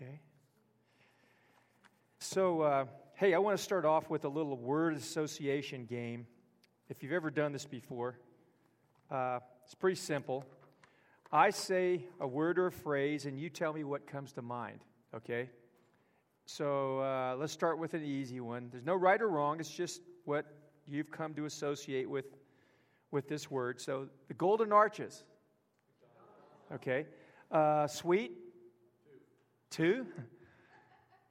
Okay. So, uh, hey, I want to start off with a little word association game. If you've ever done this before, uh, it's pretty simple. I say a word or a phrase, and you tell me what comes to mind, okay? So uh, let's start with an easy one. There's no right or wrong, it's just what you've come to associate with, with this word. So the golden arches, okay? Uh, sweet? Two.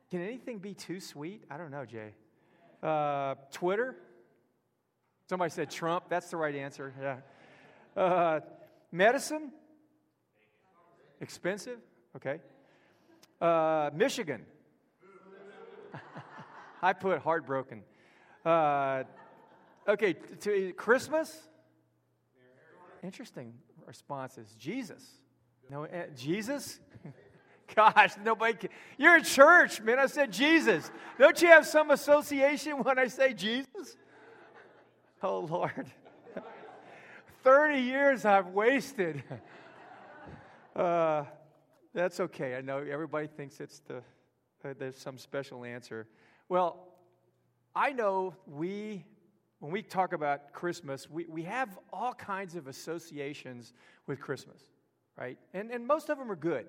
Can anything be too sweet? I don't know, Jay. Uh, Twitter? Somebody said Trump. That's the right answer. Yeah. Uh, medicine? Expensive? Okay. Uh, Michigan? I put heartbroken. Uh, okay, to, Christmas? Interesting responses. Jesus. No, uh, Jesus? Gosh, nobody. Can. You're in church, man. I said Jesus. Don't you have some association when I say Jesus? Oh, Lord. 30 years I've wasted. Uh, that's okay. I know everybody thinks it's the, uh, there's some special answer. Well, I know we, when we talk about Christmas, we, we have all kinds of associations with Christmas, right? And, and most of them are good.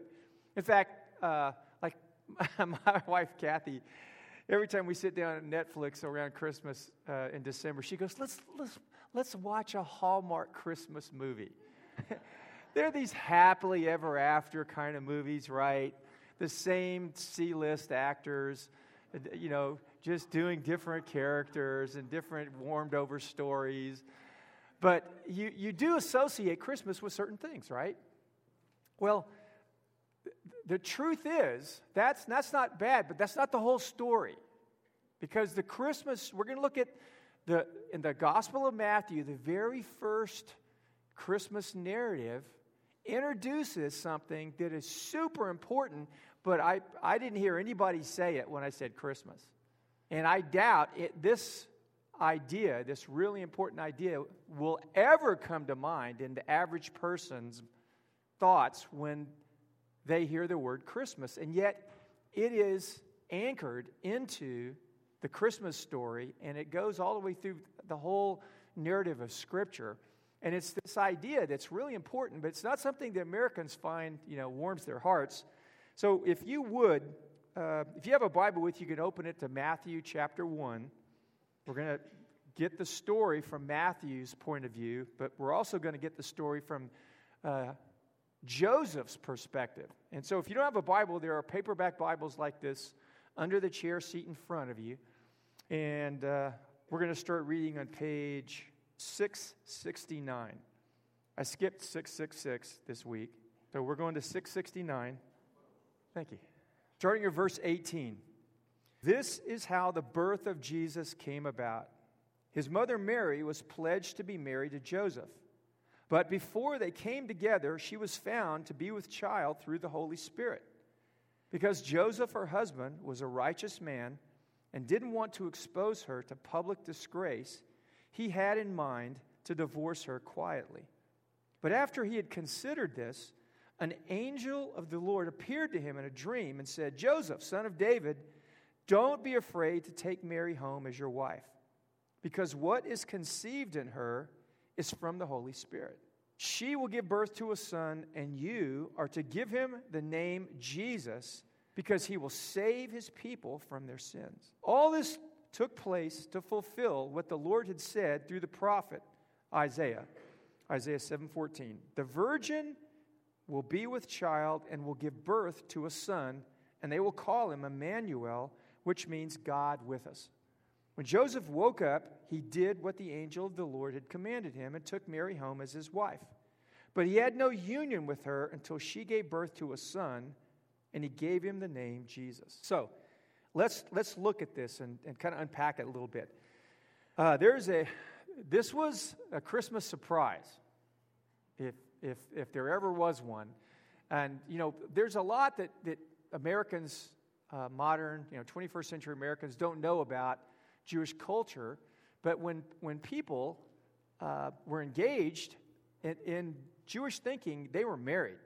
In fact, uh, like my wife, Kathy, every time we sit down at Netflix around Christmas uh, in December, she goes, let's, let's, let's watch a Hallmark Christmas movie. They're these happily ever after kind of movies, right? The same C list actors, you know, just doing different characters and different warmed over stories. But you, you do associate Christmas with certain things, right? Well, the truth is, that's, that's not bad, but that's not the whole story. Because the Christmas, we're going to look at the, in the Gospel of Matthew, the very first Christmas narrative introduces something that is super important, but I, I didn't hear anybody say it when I said Christmas. And I doubt it, this idea, this really important idea, will ever come to mind in the average person's thoughts when they hear the word Christmas. And yet, it is anchored into the Christmas story, and it goes all the way through the whole narrative of Scripture. And it's this idea that's really important, but it's not something that Americans find, you know, warms their hearts. So if you would, uh, if you have a Bible with you, you can open it to Matthew chapter 1. We're going to get the story from Matthew's point of view, but we're also going to get the story from uh, Joseph's perspective. And so if you don't have a Bible, there are paperback Bibles like this under the chair seat in front of you. And uh, we're going to start reading on page 669. I skipped 666 this week, so we're going to 669. Thank you. Starting at verse 18. This is how the birth of Jesus came about. His mother Mary was pledged to be married to Joseph. But before they came together, she was found to be with child through the Holy Spirit. Because Joseph, her husband, was a righteous man and didn't want to expose her to public disgrace, he had in mind to divorce her quietly. But after he had considered this, an angel of the Lord appeared to him in a dream and said, Joseph, son of David, don't be afraid to take Mary home as your wife, because what is conceived in her is from the Holy Spirit. She will give birth to a son, and you are to give him the name Jesus, because he will save his people from their sins. All this took place to fulfill what the Lord had said through the prophet Isaiah. Isaiah 7:14. The virgin will be with child and will give birth to a son, and they will call him Emmanuel, which means God with us. When Joseph woke up, he did what the angel of the Lord had commanded him and took Mary home as his wife. But he had no union with her until she gave birth to a son, and he gave him the name Jesus. So, let's, let's look at this and, and kind of unpack it a little bit. Uh, there's a, this was a Christmas surprise, if, if, if there ever was one. And, you know, there's a lot that, that Americans, uh, modern, you know, 21st century Americans don't know about Jewish culture. But when, when people uh, were engaged in, in Jewish thinking, they were married.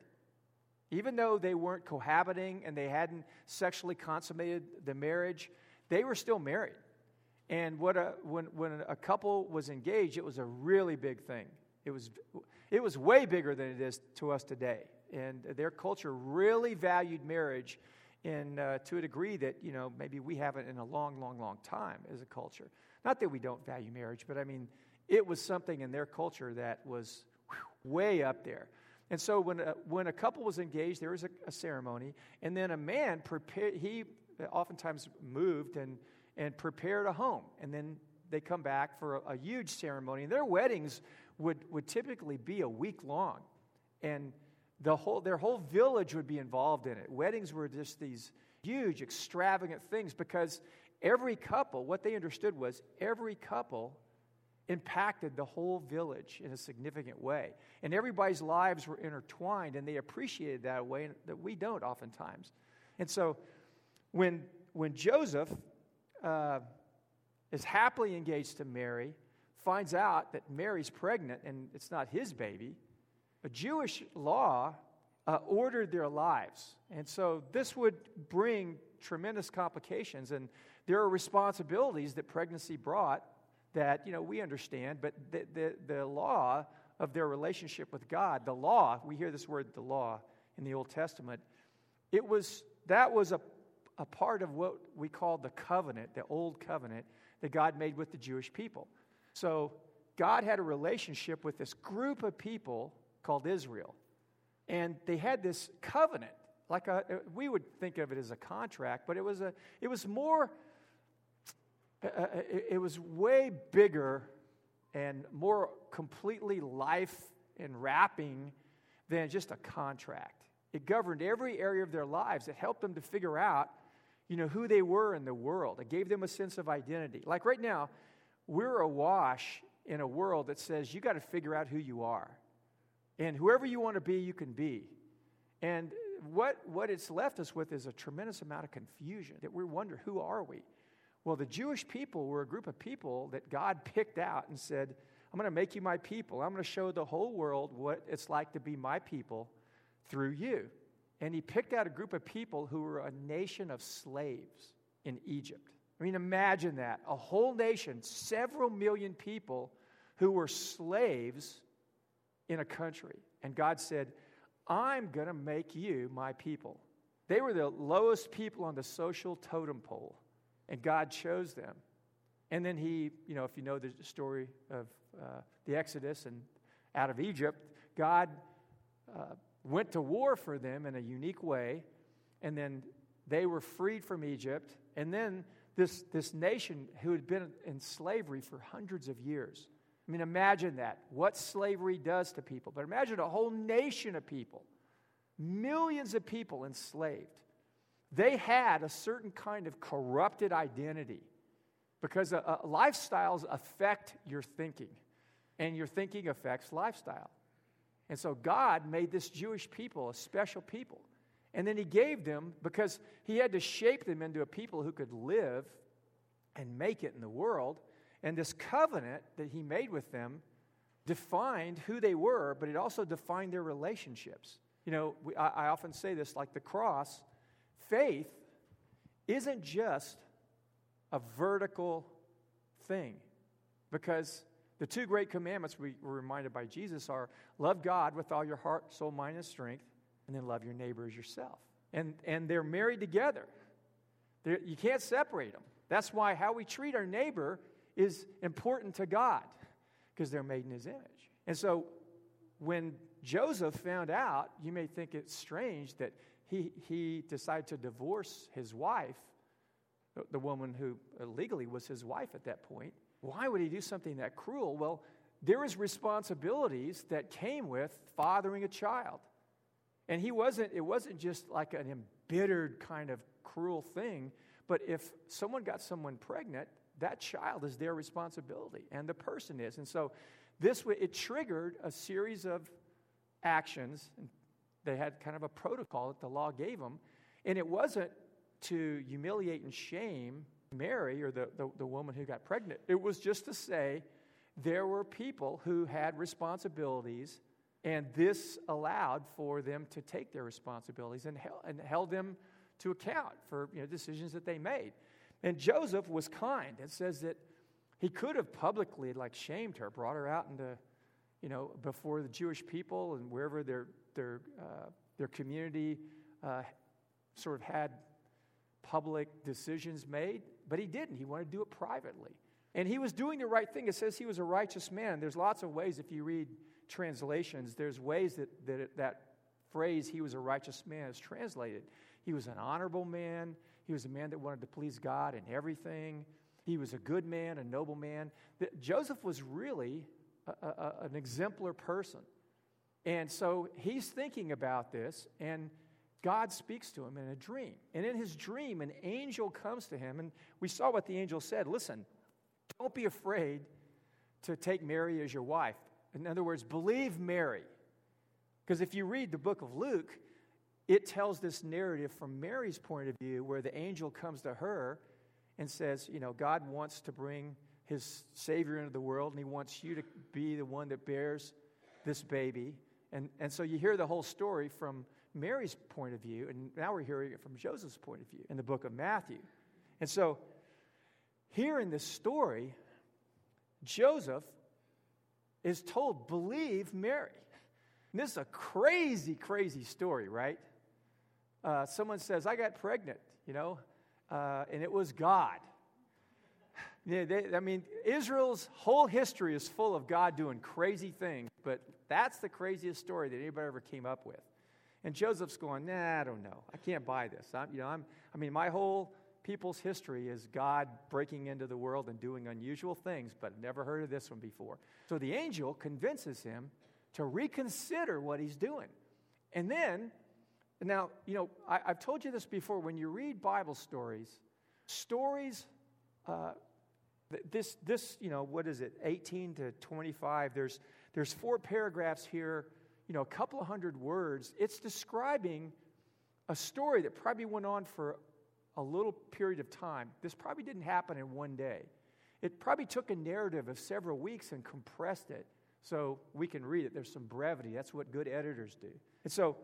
Even though they weren't cohabiting and they hadn't sexually consummated the marriage, they were still married. And what a, when, when a couple was engaged, it was a really big thing. It was, it was way bigger than it is to us today. And their culture really valued marriage in, uh, to a degree that, you know, maybe we haven't in a long, long, long time as a culture. Not that we don't value marriage, but I mean, it was something in their culture that was way up there. And so when a, when a couple was engaged, there was a, a ceremony, and then a man prepared, he oftentimes moved and, and prepared a home. And then they come back for a, a huge ceremony. And their weddings would, would typically be a week long. And the whole, their whole village would be involved in it. Weddings were just these huge, extravagant things because every couple, what they understood was every couple impacted the whole village in a significant way. And everybody's lives were intertwined, and they appreciated that way that we don't oftentimes. And so when, when Joseph uh, is happily engaged to Mary, finds out that Mary's pregnant and it's not his baby, a Jewish law uh, ordered their lives. And so this would bring tremendous complications. And there are responsibilities that pregnancy brought that, you know, we understand, but the, the, the law of their relationship with God, the law, we hear this word, the law, in the Old Testament, it was, that was a, a part of what we call the covenant, the old covenant that God made with the Jewish people. So God had a relationship with this group of people called Israel. And they had this covenant, like a, we would think of it as a contract, but it was, a, it was more, uh, uh it was way bigger and more completely life enwrapping than just a contract. It governed every area of their lives. It helped them to figure out, you know, who they were in the world. It gave them a sense of identity. Like right now, we're awash in a world that says you got to figure out who you are. And whoever you want to be, you can be. And what, what it's left us with is a tremendous amount of confusion that we wonder, who are we? Well, the Jewish people were a group of people that God picked out and said, I'm going to make you my people. I'm going to show the whole world what it's like to be my people through you. And he picked out a group of people who were a nation of slaves in Egypt. I mean, imagine that. A whole nation, several million people who were slaves in a country. And God said, I'm going to make you my people. They were the lowest people on the social totem pole, and God chose them. And then He, you know, if you know the story of uh, the Exodus and out of Egypt, God uh, went to war for them in a unique way, and then they were freed from Egypt. And then this, this nation who had been in slavery for hundreds of years I mean, imagine that, what slavery does to people. But imagine a whole nation of people, millions of people enslaved. They had a certain kind of corrupted identity because uh, lifestyles affect your thinking, and your thinking affects lifestyle. And so God made this Jewish people a special people. And then He gave them, because He had to shape them into a people who could live and make it in the world and this covenant that he made with them defined who they were, but it also defined their relationships. You know, we, I, I often say this like the cross, faith isn't just a vertical thing because the two great commandments we were reminded by Jesus are love God with all your heart, soul, mind, and strength, and then love your neighbor as yourself. And, and they're married together. They're, you can't separate them. That's why how we treat our neighbor is important to God because they're made in his image. And so when Joseph found out, you may think it's strange that he, he decided to divorce his wife, the, woman who legally was his wife at that point. Why would he do something that cruel? Well, there was responsibilities that came with fathering a child. And he wasn't, it wasn't just like an embittered kind of cruel thing, but if someone got someone pregnant, that child is their responsibility, and the person is. And so this it triggered a series of actions. They had kind of a protocol that the law gave them, and it wasn't to humiliate and shame Mary or the, the, the woman who got pregnant. It was just to say there were people who had responsibilities And this allowed for them to take their responsibilities and, held, and held them to account for you know, decisions that they made. And Joseph was kind. It says that he could have publicly like shamed her, brought her out into, you know, before the Jewish people and wherever their their uh, their community uh, sort of had public decisions made, but he didn't. He wanted to do it privately. And he was doing the right thing. It says he was a righteous man. There's lots of ways, if you read translations, there's ways that that, that phrase, he was a righteous man, is translated. He was an honorable man. He was a man that wanted to please God in everything. He was a good man, a noble man. Joseph was really a, a, an exemplar person. And so he's thinking about this, and God speaks to him in a dream. And in his dream, an angel comes to him, and we saw what the angel said Listen, don't be afraid to take Mary as your wife. In other words, believe Mary. Because if you read the book of Luke, it tells this narrative from Mary's point of view where the angel comes to her and says, You know, God wants to bring his Savior into the world, and he wants you to be the one that bears this baby. And, and so you hear the whole story from Mary's point of view, and now we're hearing it from Joseph's point of view in the book of Matthew. And so, here in this story, Joseph is told, Believe Mary. And this is a crazy, crazy story, right? Uh, someone says, I got pregnant, you know, uh, and it was God. Yeah, they, I mean, Israel's whole history is full of God doing crazy things, but that's the craziest story that anybody ever came up with. And Joseph's going, nah, I don't know. I can't buy this. I'm, you know, I'm, I mean, my whole people's history is God breaking into the world and doing unusual things, but I've never heard of this one before. So the angel convinces him to reconsider what he's doing. And then now, you know, I, have told you this before. When you read Bible stories, stories, uh, this, this, you know, what is it, 18 to 25, there's, there's four paragraphs here, you know, a couple of hundred words. It's describing a story that probably went on for a little period of time. This probably didn't happen in one day. It probably took a narrative of several weeks and compressed it so we can read it. There's some brevity. That's what good editors do. And so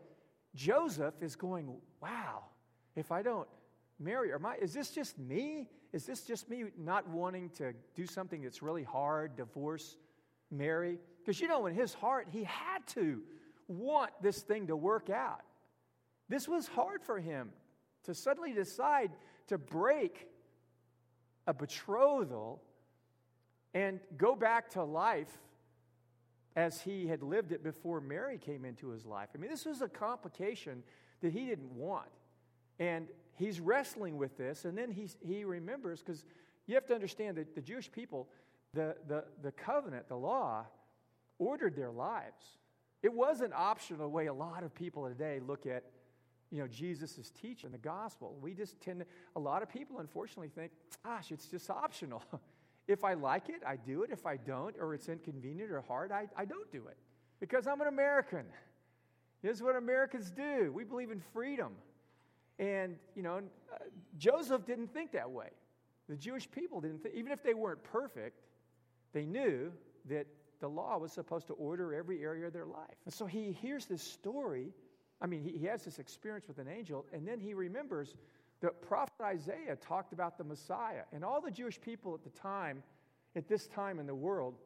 Joseph is going, wow, if I don't marry her, is this just me? Is this just me not wanting to do something that's really hard, divorce Mary? Because you know, in his heart, he had to want this thing to work out. This was hard for him to suddenly decide to break a betrothal and go back to life as he had lived it before Mary came into his life. I mean, this was a complication that he didn't want. And he's wrestling with this, and then he's, he remembers, because you have to understand that the Jewish people, the, the, the covenant, the law, ordered their lives. It wasn't optional the way a lot of people today look at you know jesus' teaching the gospel we just tend to a lot of people unfortunately think gosh it's just optional If I like it, I do it. If I don't, or it's inconvenient or hard, I, I don't do it because I'm an American. This is what Americans do. We believe in freedom. And, you know, uh, Joseph didn't think that way. The Jewish people didn't think, even if they weren't perfect, they knew that the law was supposed to order every area of their life. And so he hears this story. I mean, he, he has this experience with an angel, and then he remembers the prophet Isaiah talked about the Messiah, and all the Jewish people at the time, at this time in the world,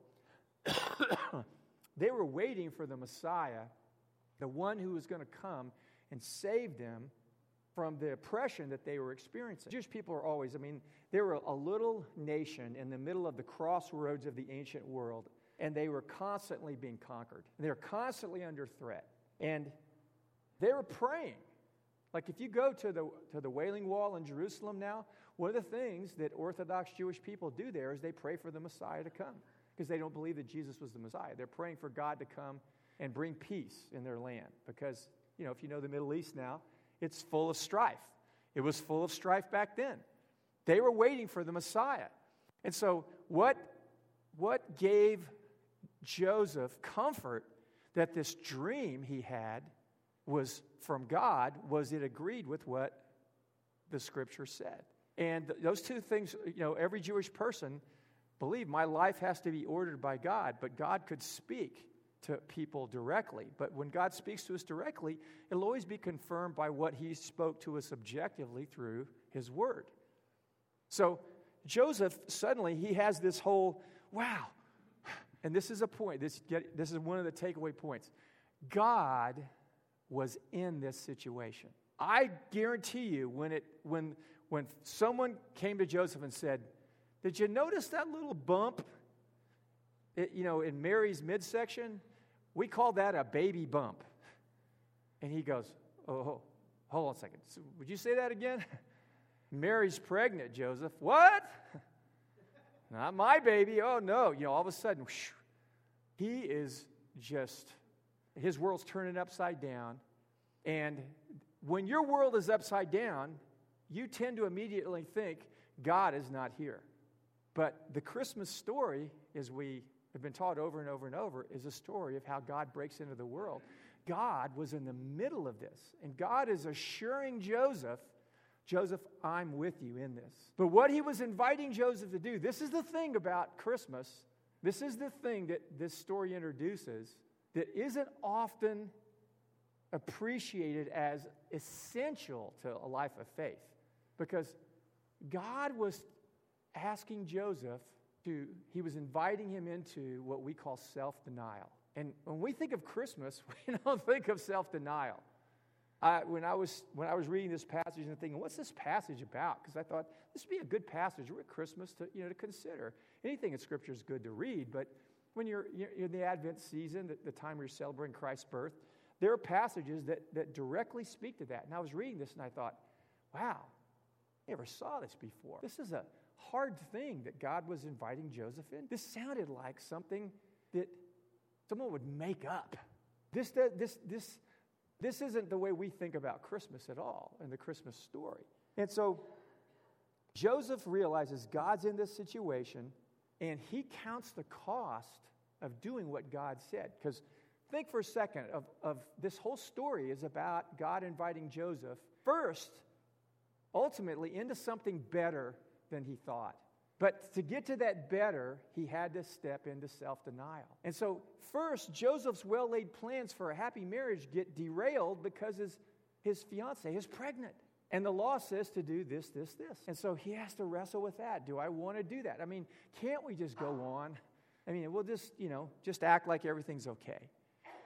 they were waiting for the Messiah, the one who was going to come and save them from the oppression that they were experiencing. Jewish people are always, I mean, they were a little nation in the middle of the crossroads of the ancient world, and they were constantly being conquered. They were constantly under threat. And they were praying. Like if you go to the, to the Wailing Wall in Jerusalem now, one of the things that Orthodox Jewish people do there is they pray for the Messiah to come because they don't believe that Jesus was the Messiah. They're praying for God to come and bring peace in their land because, you know, if you know the Middle East now, it's full of strife. It was full of strife back then. They were waiting for the Messiah. And so, what, what gave Joseph comfort that this dream he had was from God was it agreed with what the scripture said. And those two things, you know, every Jewish person believed my life has to be ordered by God, but God could speak to people directly. But when God speaks to us directly, it'll always be confirmed by what he spoke to us objectively through his word. So Joseph, suddenly, he has this whole, wow. And this is a point, this, get, this is one of the takeaway points. God was in this situation. I guarantee you, when, it, when, when someone came to Joseph and said, Did you notice that little bump it, you know, in Mary's midsection? We call that a baby bump. And he goes, Oh, hold on a second. So would you say that again? Mary's pregnant, Joseph. What? Not my baby. Oh, no. You know, all of a sudden, whoosh, he is just, his world's turning upside down. And when your world is upside down, you tend to immediately think God is not here. But the Christmas story, as we have been taught over and over and over, is a story of how God breaks into the world. God was in the middle of this, and God is assuring Joseph, Joseph, I'm with you in this. But what he was inviting Joseph to do, this is the thing about Christmas, this is the thing that this story introduces that isn't often appreciated as essential to a life of faith. Because God was asking Joseph to, he was inviting him into what we call self denial. And when we think of Christmas, we don't think of self denial. when, I was, when I was reading this passage and thinking, what's this passage about? Because I thought this would be a good passage at Christmas to, you know, to consider. Anything in Scripture is good to read, but when you're, you're in the Advent season, the, the time you're celebrating Christ's birth, there are passages that, that directly speak to that. And I was reading this and I thought, wow, I never saw this before. This is a hard thing that God was inviting Joseph in. This sounded like something that someone would make up. This, this, this, this isn't the way we think about Christmas at all in the Christmas story. And so Joseph realizes God's in this situation and he counts the cost of doing what God said. Because think for a second of, of this whole story is about God inviting Joseph first, ultimately, into something better than he thought. But to get to that better, he had to step into self denial. And so, first, Joseph's well laid plans for a happy marriage get derailed because his, his fiancee is pregnant. And the law says to do this, this, this. And so he has to wrestle with that. Do I want to do that? I mean, can't we just go on? I mean, we'll just, you know, just act like everything's okay.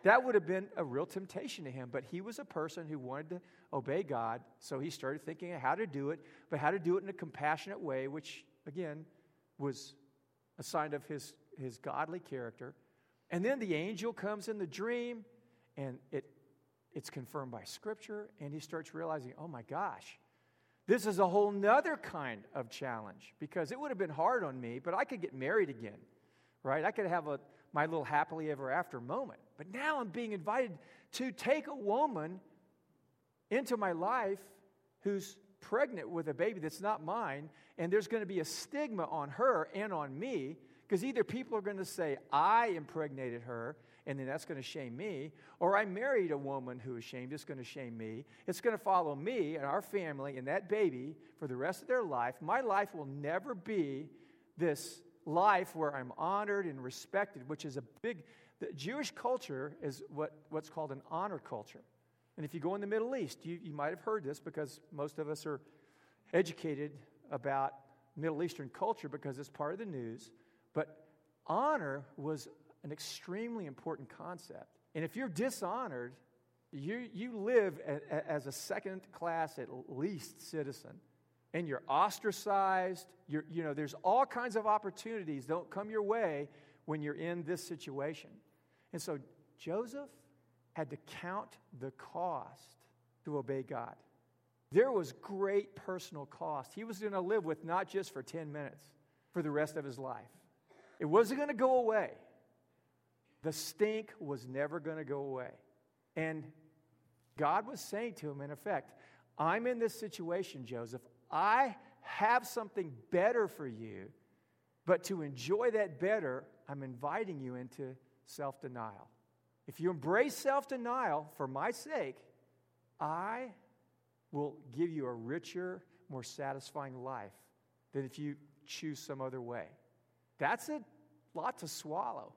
That would have been a real temptation to him, but he was a person who wanted to obey God, so he started thinking of how to do it, but how to do it in a compassionate way, which, again, was a sign of his, his godly character. And then the angel comes in the dream, and it, it's confirmed by Scripture, and he starts realizing, oh my gosh, this is a whole nother kind of challenge because it would have been hard on me, but I could get married again, right? I could have a, my little happily ever after moment. But now I'm being invited to take a woman into my life who's pregnant with a baby that's not mine, and there's going to be a stigma on her and on me because either people are going to say, I impregnated her, and then that's going to shame me, or I married a woman who is shamed, it's going to shame me. It's going to follow me and our family and that baby for the rest of their life. My life will never be this life where I'm honored and respected, which is a big, the Jewish culture is what, what's called an honor culture. And if you go in the Middle East, you, you might have heard this because most of us are educated about Middle Eastern culture because it's part of the news. But honor was an extremely important concept. And if you're dishonored, you, you live a, a, as a second class, at least, citizen. And you're ostracized. You're, you know, there's all kinds of opportunities don't come your way when you're in this situation. And so Joseph had to count the cost to obey God. There was great personal cost. He was going to live with not just for 10 minutes, for the rest of his life. It wasn't going to go away. The stink was never going to go away. And God was saying to him, in effect, I'm in this situation, Joseph. I have something better for you, but to enjoy that better, I'm inviting you into self denial. If you embrace self denial for my sake, I will give you a richer, more satisfying life than if you choose some other way. That's a lot to swallow.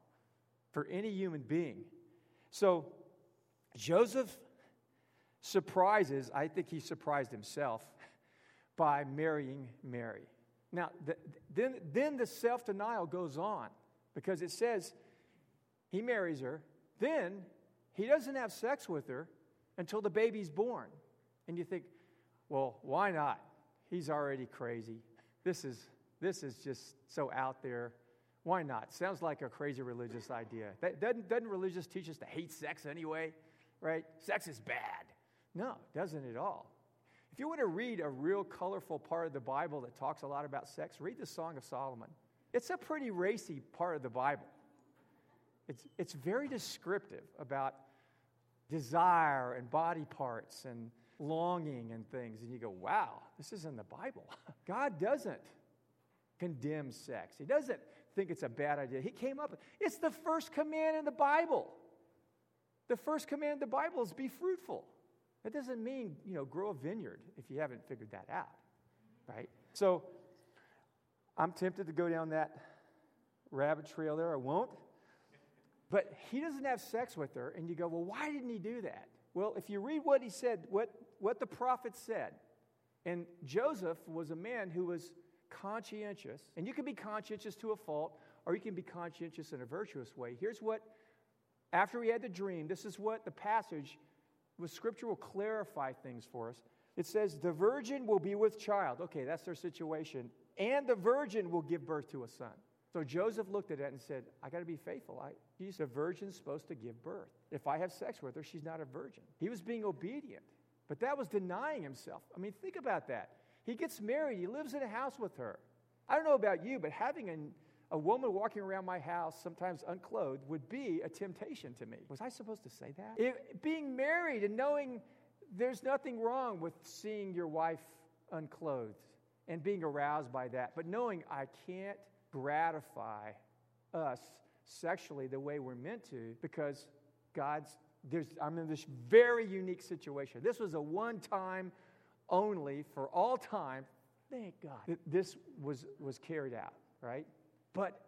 For any human being. So Joseph surprises, I think he surprised himself by marrying Mary. Now, the, then, then the self denial goes on because it says he marries her, then he doesn't have sex with her until the baby's born. And you think, well, why not? He's already crazy. This is, this is just so out there. Why not? Sounds like a crazy religious idea. Doesn't, doesn't religious teach us to hate sex anyway? Right? Sex is bad. No, doesn't at all. If you want to read a real colorful part of the Bible that talks a lot about sex, read the Song of Solomon. It's a pretty racy part of the Bible. It's, it's very descriptive about desire and body parts and longing and things. And you go, wow, this is in the Bible. God doesn't condemn sex, He doesn't think it's a bad idea. He came up, it's the first command in the Bible. The first command in the Bible is be fruitful. That doesn't mean, you know, grow a vineyard if you haven't figured that out, right? So I'm tempted to go down that rabbit trail there. I won't. But he doesn't have sex with her, and you go, well, why didn't he do that? Well, if you read what he said, what, what the prophet said, and Joseph was a man who was conscientious, and you can be conscientious to a fault, or you can be conscientious in a virtuous way. Here's what, after he had the dream, this is what the passage with scripture will clarify things for us. It says, The virgin will be with child. Okay, that's their situation. And the virgin will give birth to a son. So Joseph looked at it and said, I got to be faithful. I, she's a virgin supposed to give birth. If I have sex with her, she's not a virgin. He was being obedient, but that was denying himself. I mean, think about that. He gets married, he lives in a house with her. I don't know about you, but having an, a woman walking around my house, sometimes unclothed, would be a temptation to me. Was I supposed to say that? Being married and knowing there's nothing wrong with seeing your wife unclothed and being aroused by that, but knowing I can't gratify us sexually the way we're meant to because God's there's I'm in this very unique situation. This was a one time only for all time. Thank God. This was was carried out, right? But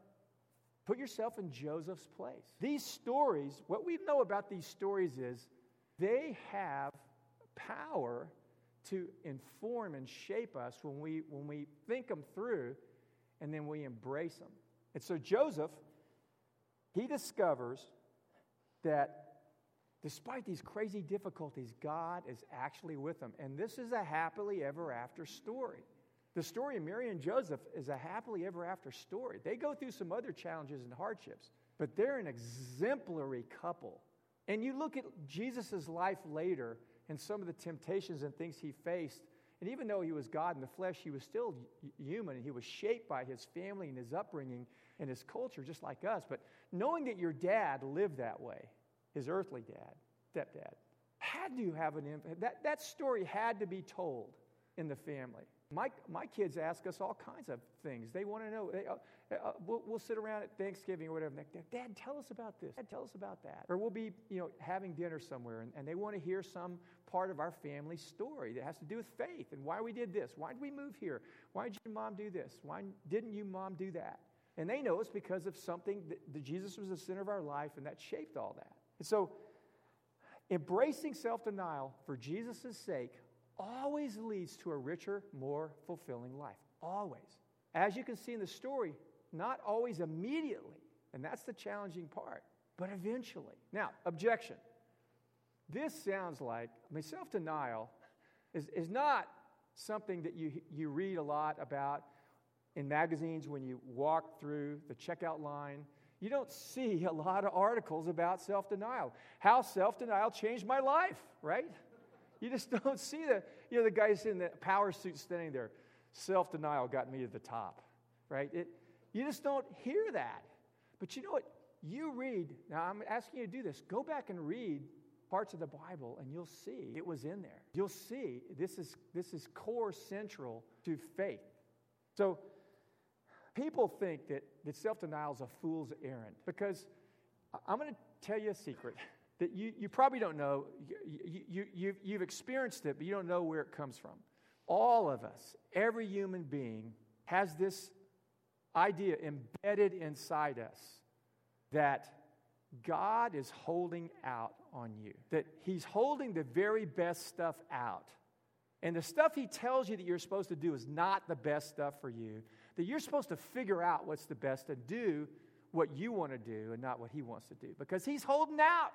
put yourself in Joseph's place. These stories, what we know about these stories is they have power to inform and shape us when we when we think them through and then we embrace them. And so Joseph, he discovers that despite these crazy difficulties, God is actually with them. And this is a happily ever after story. The story of Mary and Joseph is a happily ever after story. They go through some other challenges and hardships, but they're an exemplary couple. And you look at Jesus' life later and some of the temptations and things he faced, and even though he was God in the flesh, he was still human and he was shaped by his family and his upbringing and his culture, just like us. But knowing that your dad lived that way, his earthly dad, stepdad, had to have an impact. That, that story had to be told in the family. My, my kids ask us all kinds of things. They want to know. They, uh, uh, we'll, we'll, sit around at Thanksgiving or whatever. Dad, tell us about this. Dad, tell us about that. Or we'll be, you know, having dinner somewhere, and, and they want to hear some part of our family story that has to do with faith and why we did this. Why did we move here? Why did your mom do this? Why didn't you, mom, do that? And they know it's because of something that, that Jesus was the center of our life, and that shaped all that. And so, embracing self denial for Jesus' sake always leads to a richer, more fulfilling life. Always. As you can see in the story, not always immediately, and that's the challenging part, but eventually. Now, objection. This sounds like, I mean, self denial is, is not something that you, you read a lot about in magazines when you walk through the checkout line. You don't see a lot of articles about self denial. How self denial changed my life, right? You just don't see the, you know, the guys in the power suit standing there. Self denial got me to the top, right? It, you just don't hear that. But you know what? You read, now I'm asking you to do this. Go back and read parts of the Bible and you'll see it was in there. You'll see this is, this is core central to faith. So people think that, that self denial is a fool's errand because I'm going to tell you a secret that you, you probably don't know. You, you, you, you've experienced it, but you don't know where it comes from. All of us, every human being, has this idea embedded inside us that God is holding out on you, that He's holding the very best stuff out. And the stuff He tells you that you're supposed to do is not the best stuff for you, that you're supposed to figure out what's the best and do what you want to do and not what He wants to do because He's holding out.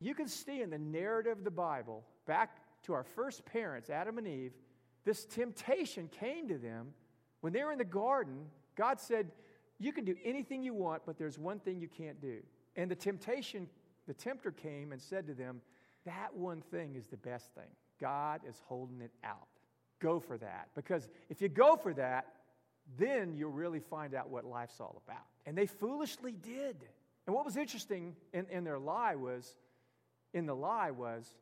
You can see in the narrative of the Bible, back to our first parents, Adam and Eve, this temptation came to them when they were in the garden. God said, You can do anything you want, but there's one thing you can't do. And the temptation, the tempter came and said to them, That one thing is the best thing. God is holding it out. Go for that. Because if you go for that, then you'll really find out what life's all about. And they foolishly did. And what was interesting in, in their lie was, in the lie was,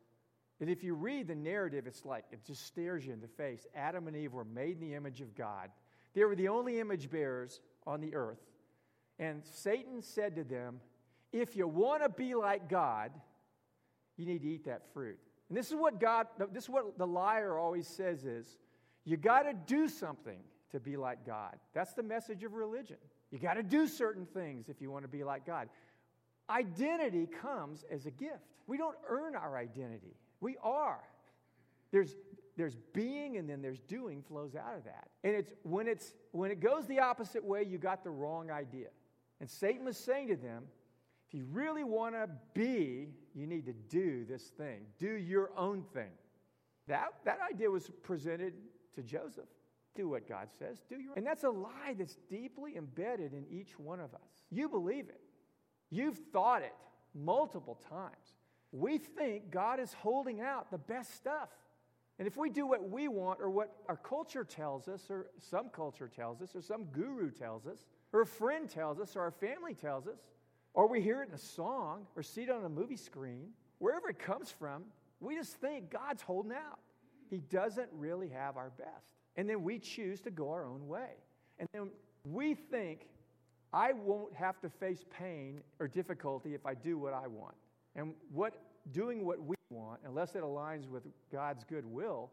that if you read the narrative, it's like it just stares you in the face. Adam and Eve were made in the image of God. They were the only image bearers on the earth. And Satan said to them, If you want to be like God, you need to eat that fruit. And this is what God, this is what the liar always says is, you got to do something to be like God. That's the message of religion. You got to do certain things if you want to be like God. Identity comes as a gift. We don't earn our identity. We are. There's, there's being and then there's doing flows out of that. And it's when it's when it goes the opposite way, you got the wrong idea. And Satan was saying to them, if you really want to be, you need to do this thing. Do your own thing. That, that idea was presented to Joseph. Do what God says. Do your own. And that's a lie that's deeply embedded in each one of us. You believe it. You've thought it multiple times. We think God is holding out the best stuff. And if we do what we want or what our culture tells us, or some culture tells us, or some guru tells us, or a friend tells us, or our family tells us, or we hear it in a song or see it on a movie screen, wherever it comes from, we just think God's holding out. He doesn't really have our best. And then we choose to go our own way. And then we think, I won't have to face pain or difficulty if I do what I want. And what doing what we want, unless it aligns with God's good will,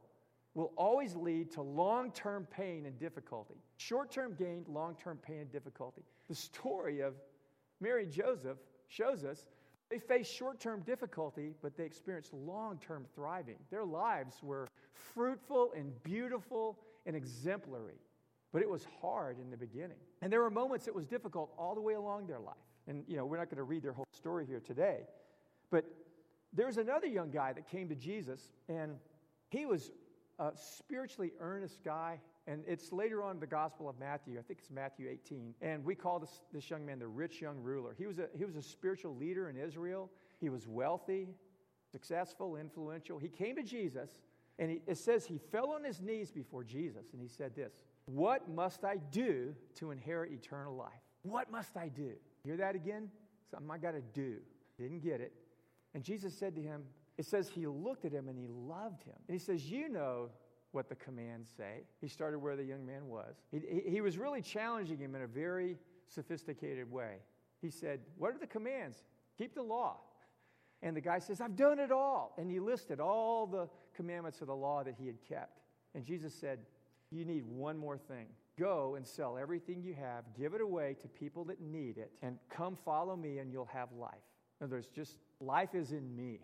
will always lead to long term pain and difficulty. Short term gain, long term pain and difficulty. The story of Mary and Joseph shows us they faced short term difficulty, but they experienced long term thriving. Their lives were fruitful and beautiful and exemplary, but it was hard in the beginning. And there were moments it was difficult all the way along their life. And, you know, we're not going to read their whole story here today. But there's another young guy that came to Jesus, and he was a spiritually earnest guy. And it's later on the Gospel of Matthew. I think it's Matthew 18. And we call this, this young man the rich young ruler. He was, a, he was a spiritual leader in Israel. He was wealthy, successful, influential. He came to Jesus, and he, it says he fell on his knees before Jesus, and he said this What must I do to inherit eternal life? What must I do? Hear that again? Something I got to do. Didn't get it. And Jesus said to him, it says he looked at him and he loved him. And he says, You know what the commands say. He started where the young man was. He, he, was really challenging him in a very sophisticated way. He said, What are the commands? Keep the law. And the guy says, I've done it all. And he listed all the commandments of the law that he had kept. And Jesus said, You need one more thing. Go and sell everything you have, give it away to people that need it, and come follow me, and you'll have life. In other words, just life is in me.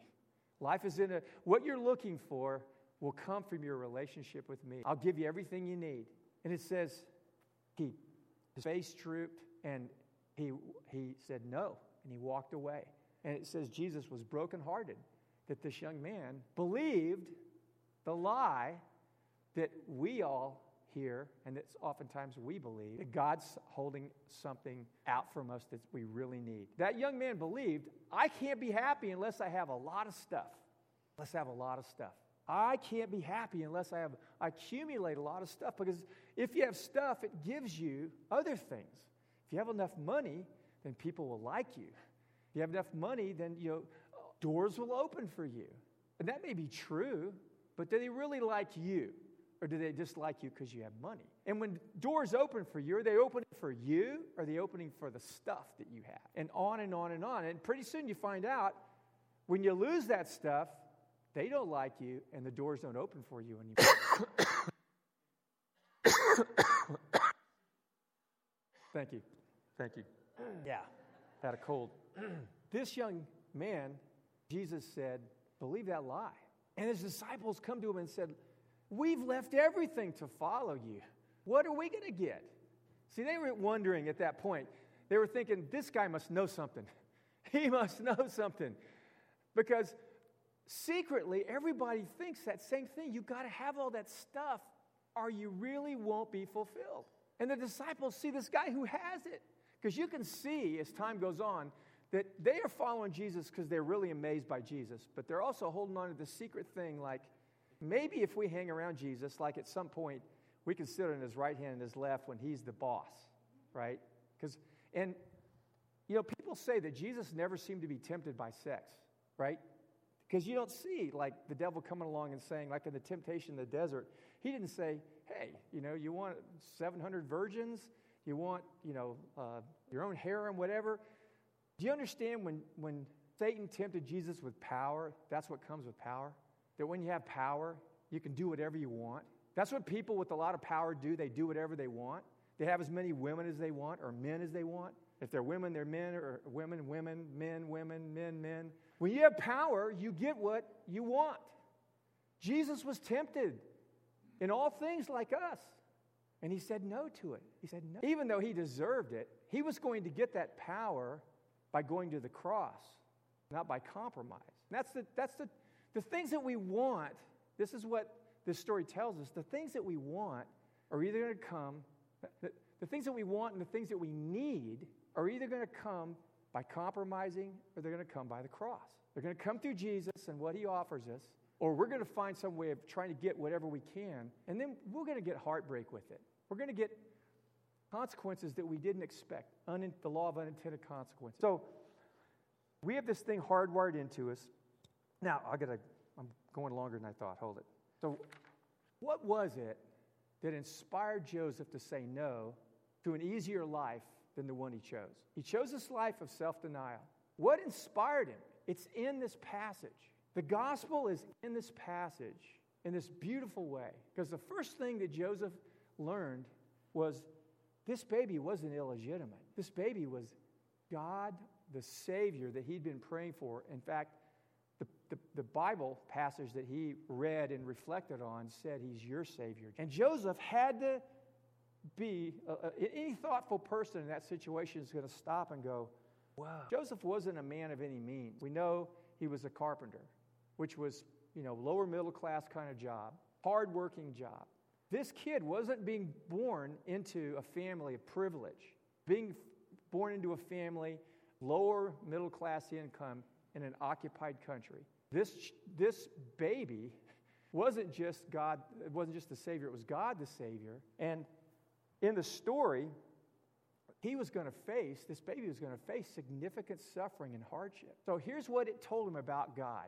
Life is in a, what you're looking for will come from your relationship with me. I'll give you everything you need. And it says, he, his face drooped and he, he said no, and he walked away. And it says Jesus was brokenhearted that this young man believed the lie that we all hear and it's oftentimes we believe that God's holding something out from us that we really need. That young man believed, I can't be happy unless I have a lot of stuff. Let's have a lot of stuff. I can't be happy unless I have accumulate a lot of stuff because if you have stuff, it gives you other things. If you have enough money, then people will like you. If you have enough money, then you know doors will open for you. And that may be true, but do they really like you? or do they just like you because you have money? And when doors open for you, are they opening for you or are they opening for the stuff that you have? And on and on and on. And pretty soon you find out when you lose that stuff, they don't like you and the doors don't open for you anymore. Thank you. Thank you. Yeah. Had a cold. this young man, Jesus said, Believe that lie. And his disciples come to him and said, We've left everything to follow you. What are we going to get? See, they were wondering at that point. They were thinking, This guy must know something. He must know something. Because secretly, everybody thinks that same thing. You've got to have all that stuff, or you really won't be fulfilled. And the disciples see this guy who has it. Because you can see as time goes on that they are following Jesus because they're really amazed by Jesus, but they're also holding on to the secret thing like maybe if we hang around Jesus, like at some point we can sit on his right hand and his left when he's the boss, right? Because, and, you know, people say that Jesus never seemed to be tempted by sex, right? Because you don't see like the devil coming along and saying, like in the temptation in the desert, he didn't say, hey, you know, you want 700 virgins? You want, you know, uh, your own harem, whatever? Do you understand when, when Satan tempted Jesus with power, that's what comes with power? That when you have power, you can do whatever you want. That's what people with a lot of power do. They do whatever they want. They have as many women as they want or men as they want. If they're women, they're men, or women, women, men, women, men, men. When you have power, you get what you want. Jesus was tempted in all things like us. And he said no to it. He said no. Even though he deserved it, he was going to get that power by going to the cross, not by compromise. And that's the, that's the, the things that we want. This is what this story tells us. The things that we want are either going to come, the, the things that we want and the things that we need are either going to come by compromising or they're going to come by the cross. They're going to come through Jesus and what he offers us, or we're going to find some way of trying to get whatever we can, and then we're going to get heartbreak with it. We're going to get consequences that we didn't expect, un- the law of unintended consequences. So we have this thing hardwired into us. Now, I gotta, I'm going longer than I thought. Hold it. So, what was it that inspired Joseph to say no to an easier life than the one he chose? He chose this life of self denial. What inspired him? It's in this passage. The gospel is in this passage in this beautiful way. Because the first thing that Joseph learned was this baby wasn't illegitimate. This baby was God, the Savior that he'd been praying for. In fact, the, the, the, Bible passage that he read and reflected on said he's your Savior. And Joseph had to be, uh, uh any thoughtful person in that situation is going to stop and go, wow. Joseph wasn't a man of any means. We know he was a carpenter, which was, you know, lower middle class kind of job, hardworking job. This kid wasn't being born into a family of privilege, being born into a family, lower middle class income in an occupied country. This, this baby wasn't just God, it wasn't just the Savior, it was God the Savior. And in the story, he was going to face, this baby was going to face significant suffering and hardship. So here's what it told him about God.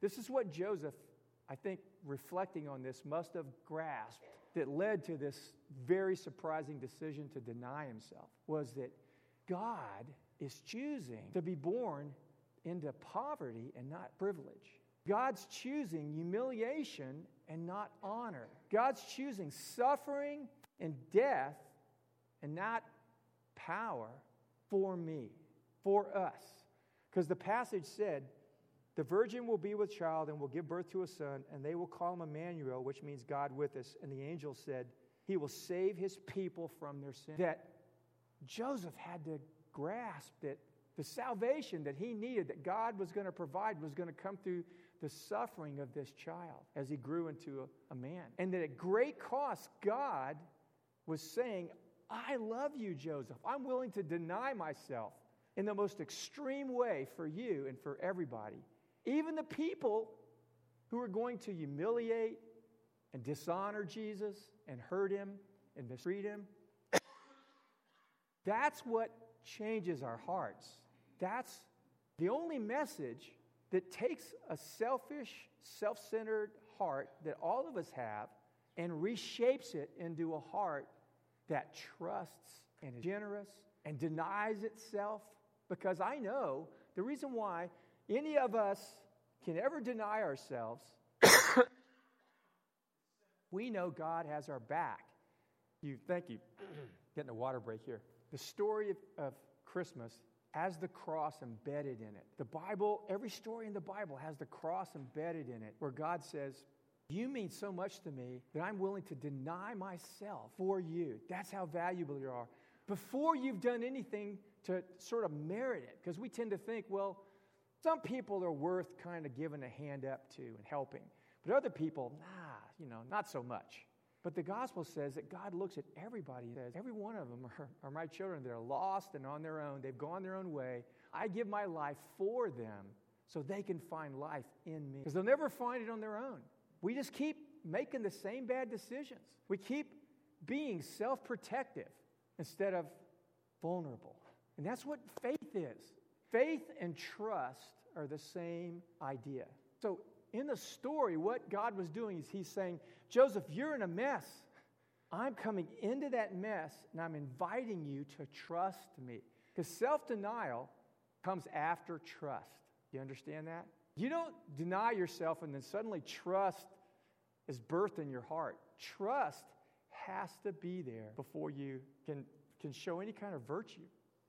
This is what Joseph, I think, reflecting on this, must have grasped that led to this very surprising decision to deny himself was that God is choosing to be born into poverty and not privilege. God's choosing humiliation and not honor. God's choosing suffering and death and not power for me, for us. Because the passage said, the virgin will be with child and will give birth to a son, and they will call him Emmanuel, which means God with us. And the angel said, He will save his people from their sin. That Joseph had to grasp that the salvation that he needed, that God was going to provide, was going to come through the suffering of this child as he grew into a, a man. And that at great cost, God was saying, I love you, Joseph. I'm willing to deny myself in the most extreme way for you and for everybody. Even the people who are going to humiliate and dishonor Jesus and hurt him and mistreat him. That's what changes our hearts. That's the only message that takes a selfish, self centered heart that all of us have and reshapes it into a heart that trusts and is generous and denies itself. Because I know the reason why any of us can ever deny ourselves, we know God has our back. You, thank you. Getting a water break here. The story of, of Christmas has the cross embedded in it. The Bible, every story in the Bible has the cross embedded in it, where God says, You mean so much to me that I'm willing to deny myself for you. That's how valuable you are. Before you've done anything to sort of merit it, because we tend to think, well, some people are worth kind of giving a hand up to and helping, but other people, nah, you know, not so much. But the gospel says that God looks at everybody and says, Every one of them are, are my children. They're lost and on their own. They've gone their own way. I give my life for them so they can find life in me. Because they'll never find it on their own. We just keep making the same bad decisions. We keep being self protective instead of vulnerable. And that's what faith is. Faith and trust are the same idea. So in the story, what God was doing is He's saying, Joseph, you're in a mess. I'm coming into that mess and I'm inviting you to trust me. Because self denial comes after trust. You understand that? You don't deny yourself and then suddenly trust is birthed in your heart. Trust has to be there before you can, can show any kind of virtue.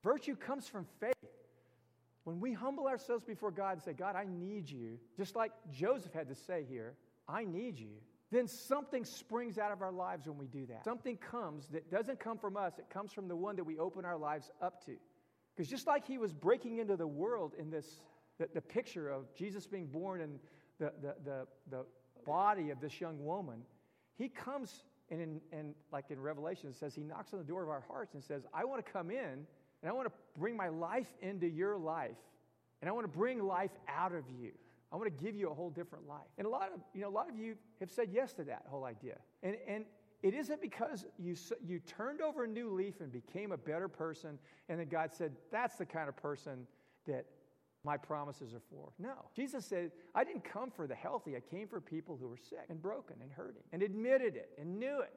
Virtue comes from faith. When we humble ourselves before God and say, God, I need you, just like Joseph had to say here, I need you, then something springs out of our lives when we do that. Something comes that doesn't come from us, it comes from the one that we open our lives up to. Because just like he was breaking into the world in this, the, the picture of Jesus being born in the, the, the, the body of this young woman, he comes and, in, and like in Revelation, it says he knocks on the door of our hearts and says, I want to come in and I want to bring my life into your life. And I want to bring life out of you. I want to give you a whole different life. And a lot of, you know, a lot of you have said yes to that whole idea. And, and it isn't because you, you turned over a new leaf and became a better person, and then God said, that's the kind of person that my promises are for. No. Jesus said, I didn't come for the healthy. I came for people who were sick and broken and hurting and admitted it and knew it.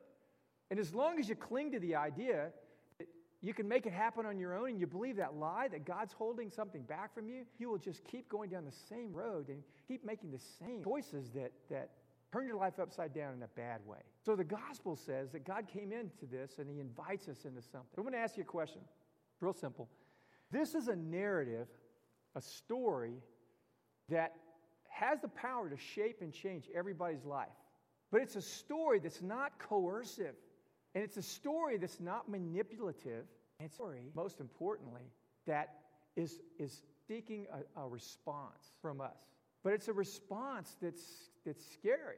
And as long as you cling to the idea that you can make it happen on your own and you believe that lie that God's holding something back from you, you will just keep going down the same road and keep making the same choices that, that turn your life upside down in a bad way. So the gospel says that God came into this and he invites us into something. I'm going to ask you a question, real simple. This is a narrative, a story that has the power to shape and change everybody's life. But it's a story that's not coercive. And it's a story that's not manipulative. It's a story, most importantly, that is, is seeking a, a response from us. But it's a response that's, that's scary.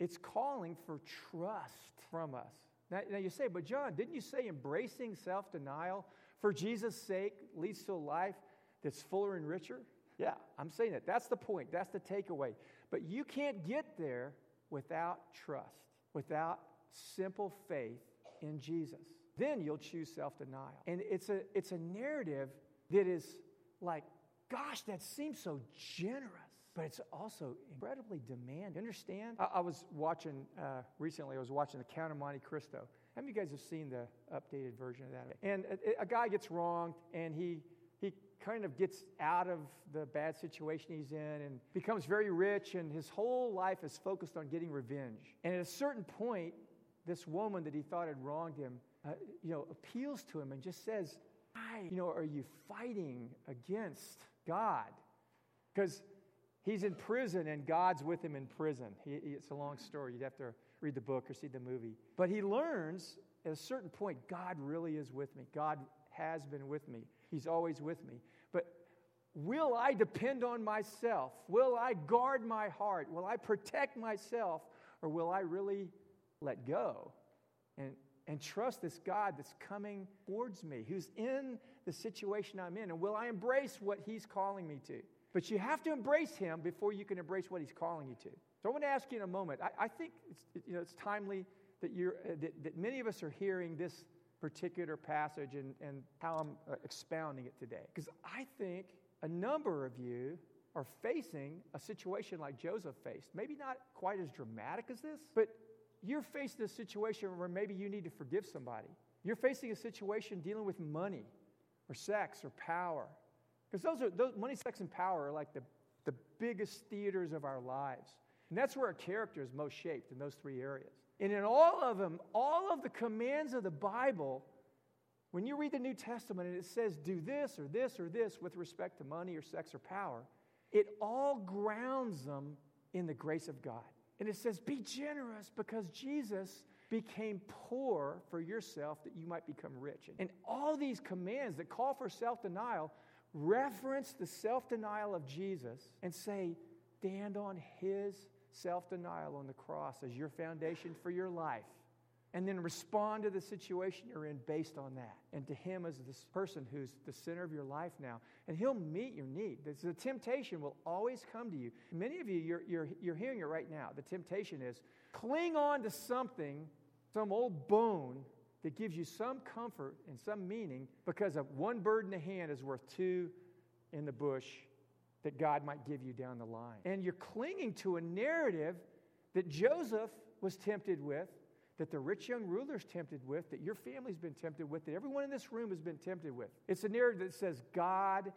It's calling for trust from us. Now, now you say, but John, didn't you say embracing self denial for Jesus' sake leads to a life that's fuller and richer? Yeah, I'm saying that. That's the point. That's the takeaway. But you can't get there without trust, without simple faith in Jesus. Then you'll choose self denial. And it's a, it's a narrative that is like, gosh, that seems so generous, but it's also incredibly demanding. Understand? I, I was watching uh, recently, I was watching The Count of Monte Cristo. How many of you guys have seen the updated version of that? And a, a guy gets wronged, and he he kind of gets out of the bad situation he's in and becomes very rich, and his whole life is focused on getting revenge. And at a certain point, this woman that he thought had wronged him, uh, you know, appeals to him and just says, Why, you know, are you fighting against God? Because he's in prison and God's with him in prison. He, it's a long story. You'd have to read the book or see the movie. But he learns at a certain point, God really is with me. God has been with me. He's always with me. Will I depend on myself? Will I guard my heart? Will I protect myself? Or will I really let go and, and trust this God that's coming towards me, who's in the situation I'm in, and will I embrace what He's calling me to? But you have to embrace Him before you can embrace what He's calling you to. So I want to ask you in a moment. I, I think it's, you know, it's timely that, you're, uh, that, that many of us are hearing this particular passage and, and how I'm uh, expounding it today. Because I think a number of you are facing a situation like Joseph faced. Maybe not quite as dramatic as this, but you're facing a situation where maybe you need to forgive somebody. You're facing a situation dealing with money or sex or power. Because those are those, money, sex, and power are like the, the biggest theaters of our lives. And that's where our character is most shaped in those three areas. And in all of them, all of the commands of the Bible, When you read the New Testament and it says do this or this or this with respect to money or sex or power, it all grounds them in the grace of God. And it says, be generous because Jesus became poor for yourself that you might become rich. And all these commands that call for self denial reference the self denial of Jesus and say, stand on his self denial on the cross as your foundation for your life. And then respond to the situation you're in based on that. And to him as this person who's the center of your life now. And he'll meet your need. The temptation will always come to you. Many of you, you're, you're, you're hearing it right now. The temptation is cling on to something, some old bone that gives you some comfort and some meaning because of one bird in the hand is worth two in the bush that God might give you down the line. And you're clinging to a narrative that Joseph was tempted with, that the rich young ruler's tempted with, that your family's been tempted with, that everyone in this room has been tempted with. It's a narrative that says God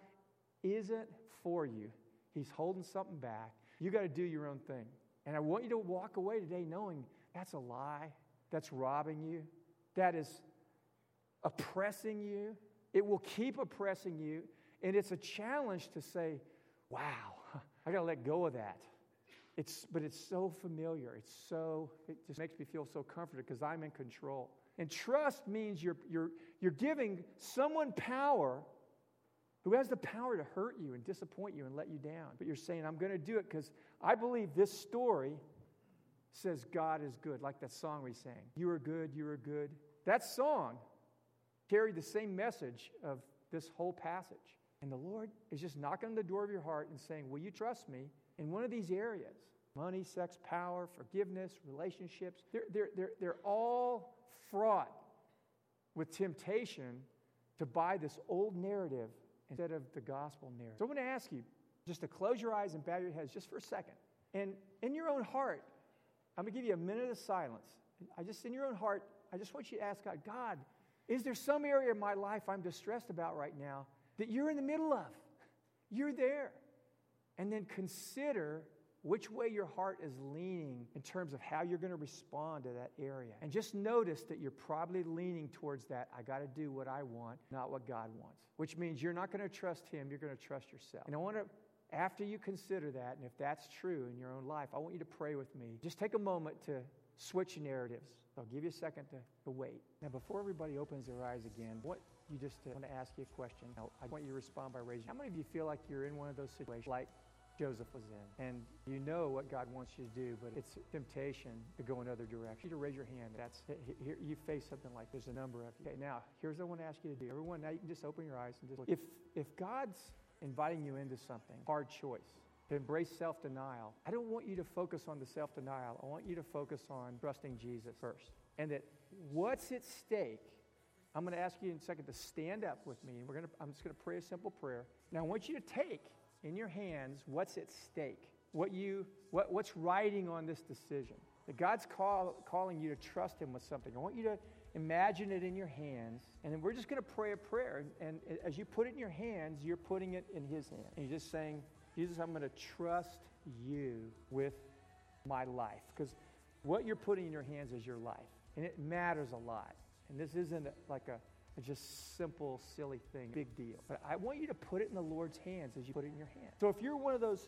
isn't for you, He's holding something back. You got to do your own thing. And I want you to walk away today knowing that's a lie, that's robbing you, that is oppressing you. It will keep oppressing you. And it's a challenge to say, wow, I got to let go of that. It's, but it's so familiar. It's so, it just makes me feel so comforted because I'm in control. And trust means you're, you're, you're giving someone power who has the power to hurt you and disappoint you and let you down. But you're saying, I'm going to do it because I believe this story says God is good, like that song we sang. You are good, you are good. That song carried the same message of this whole passage. And the Lord is just knocking on the door of your heart and saying, Will you trust me in one of these areas? Money, sex, power, forgiveness, relationships. They're, they're, they're, they're all fraught with temptation to buy this old narrative instead of the gospel narrative. So I'm going to ask you just to close your eyes and bow your heads just for a second. And in your own heart, I'm going to give you a minute of silence. I just, in your own heart, I just want you to ask God, God, is there some area of my life I'm distressed about right now that you're in the middle of. You're there. And then consider which way your heart is leaning in terms of how you're going to respond to that area. And just notice that you're probably leaning towards that I got to do what I want, not what God wants, which means you're not going to trust Him, you're going to trust yourself. And I want to, after you consider that, and if that's true in your own life, I want you to pray with me. Just take a moment to switch narratives. I'll give you a second to, to wait. Now, before everybody opens their eyes again, what you just want to ask you a question. Now, I want you to respond by raising. How many of you feel like you're in one of those situations, like Joseph was in, and you know what God wants you to do, but it's temptation to go another direction. You to raise your hand. That's here. You face something like there's a number of. Okay, now here's what I want to ask you to do. Everyone, now you can just open your eyes and just look. If if God's inviting you into something, hard choice, to embrace self denial, I don't want you to focus on the self denial. I want you to focus on trusting Jesus first. And that what's at stake I'm going to ask you in a second to stand up with me. We're going to, I'm just going to pray a simple prayer. Now, I want you to take in your hands what's at stake, what you, what, what's riding on this decision. That God's call, calling you to trust Him with something. I want you to imagine it in your hands, and then we're just going to pray a prayer. And, as you put it in your hands, you're putting it in His hand. And you're just saying, Jesus, I'm going to trust you with my life. Because what you're putting in your hands is your life, and it matters a lot. And this isn't like a, a just simple, silly thing, big deal. But I want you to put it in the Lord's hands as you put it in your hand. So if you're one of those